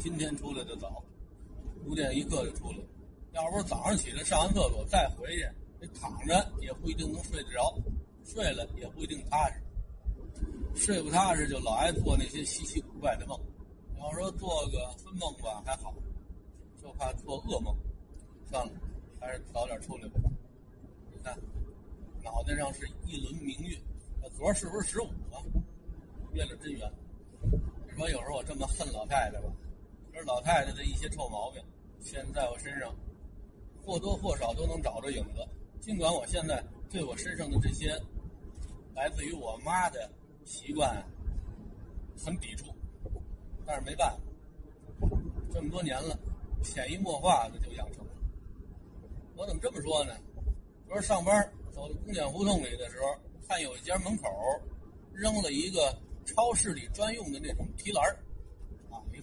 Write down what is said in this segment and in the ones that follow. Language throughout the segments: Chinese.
今天出来的早，五点一刻就出来。要不是早上起来上完厕所再回去，这躺着也不一定能睡得着，睡了也不一定踏实。睡不踏实就老爱做那些稀奇古怪的梦。要说做个春梦吧还好，就怕做噩梦。算了，还是早点出来吧。你看，脑袋上是一轮明月，昨儿是不是十五啊？月亮真圆。你说有时候我这么恨老太太吧，老太太的一些臭毛病，现在我身上或多或少都能找着影子。尽管我现在对我身上的这些来自于我妈的习惯很抵触，但是没办法，这么多年了，潜移默化的就养成了。我怎么这么说呢？昨儿上班走到公检胡同里的时候，看有一家门口扔了一个。超市里专用的那种提篮啊，一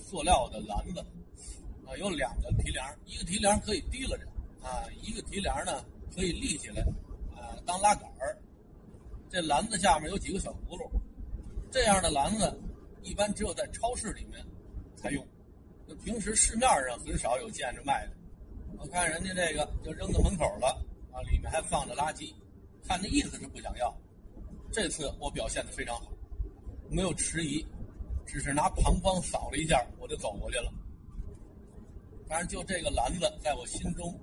塑料的篮子，啊，有两个提梁一个提梁可以提了着，啊，一个提梁呢可以立起来，啊，当拉杆儿。这篮子下面有几个小轱辘，这样的篮子一般只有在超市里面才用，就平时市面上很少有见着卖的。我看人家这个就扔到门口了，啊，里面还放着垃圾，看那意思是不想要。这次我表现的非常好。没有迟疑，只是拿膀胱扫了一下，我就走过去了。当然，就这个篮子在我心中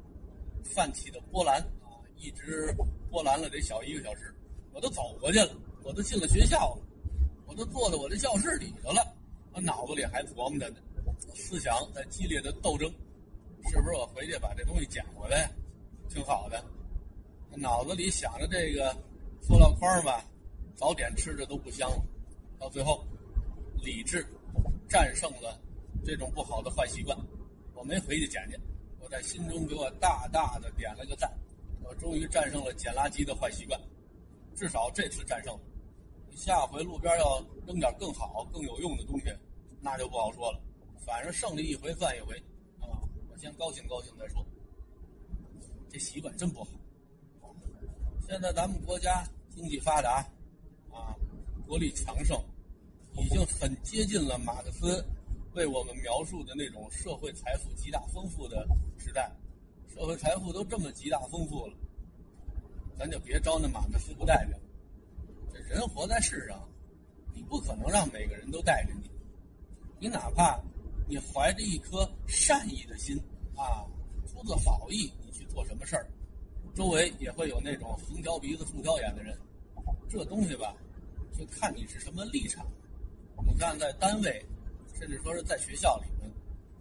泛起的波澜啊，一直波澜了得小一个小时。我都走过去了，我都进了学校了，我都坐在我的教室里头了，我脑子里还琢磨着呢，思想在激烈的斗争，是不是我回去把这东西捡回来，挺好的。脑子里想着这个塑料筐吧，早点吃着都不香了。到最后，理智战胜了这种不好的坏习惯。我没回去捡去，我在心中给我大大的点了个赞。我终于战胜了捡垃圾的坏习惯，至少这次战胜了。下回路边要扔点更好、更有用的东西，那就不好说了。反正胜利一回算一回，啊，我先高兴高兴再说。这习惯真不好。现在咱们国家经济发达，啊，国力强盛。已经很接近了马克思为我们描述的那种社会财富极大丰富的时代，社会财富都这么极大丰富了，咱就别招那马克思不代表。这人活在世上，你不可能让每个人都带着你，你哪怕你怀着一颗善意的心啊，出自好意，你去做什么事儿，周围也会有那种横挑鼻子竖挑眼的人。这东西吧，就看你是什么立场。但，在单位，甚至说是在学校里面，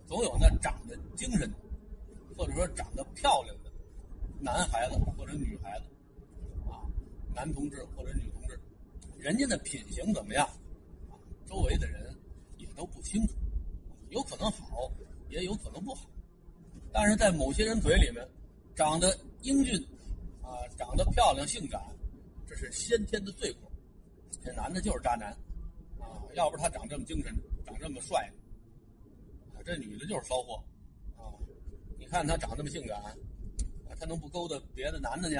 总有那长得精神，或者说长得漂亮的男孩子或者女孩子，啊，男同志或者女同志，人家的品行怎么样，周围的人也都不清楚，有可能好，也有可能不好，但是在某些人嘴里面，长得英俊，啊，长得漂亮性感，这是先天的罪过，这男的就是渣男。要不是他长这么精神，长这么帅，这女的就是骚货，啊，你看他长这么性感，啊，他能不勾搭别的男的去？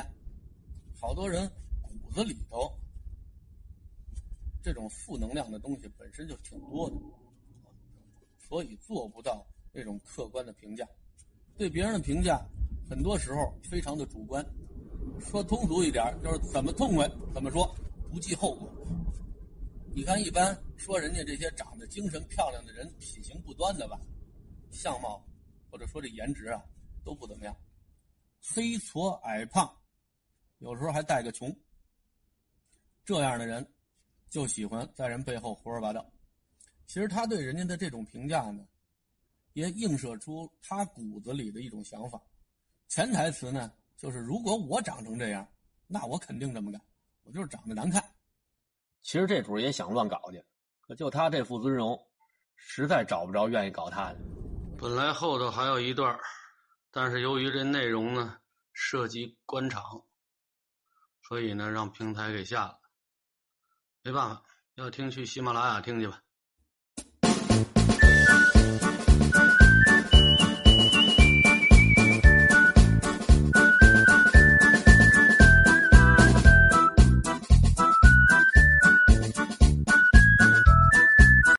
好多人骨子里头这种负能量的东西本身就挺多的，所以做不到那种客观的评价。对别人的评价，很多时候非常的主观。说通俗一点，就是怎么痛快怎么说，不计后果。你看，一般说人家这些长得精神漂亮的人，品行不端的吧，相貌或者说这颜值啊，都不怎么样，黑矬矮胖，有时候还带个穷。这样的人就喜欢在人背后胡说八道。其实他对人家的这种评价呢，也映射出他骨子里的一种想法。潜台词呢，就是如果我长成这样，那我肯定这么干，我就是长得难看。其实这主也想乱搞去，可就他这副尊容，实在找不着愿意搞他的。本来后头还有一段，但是由于这内容呢涉及官场，所以呢让平台给下了。没办法，要听去喜马拉雅听去吧。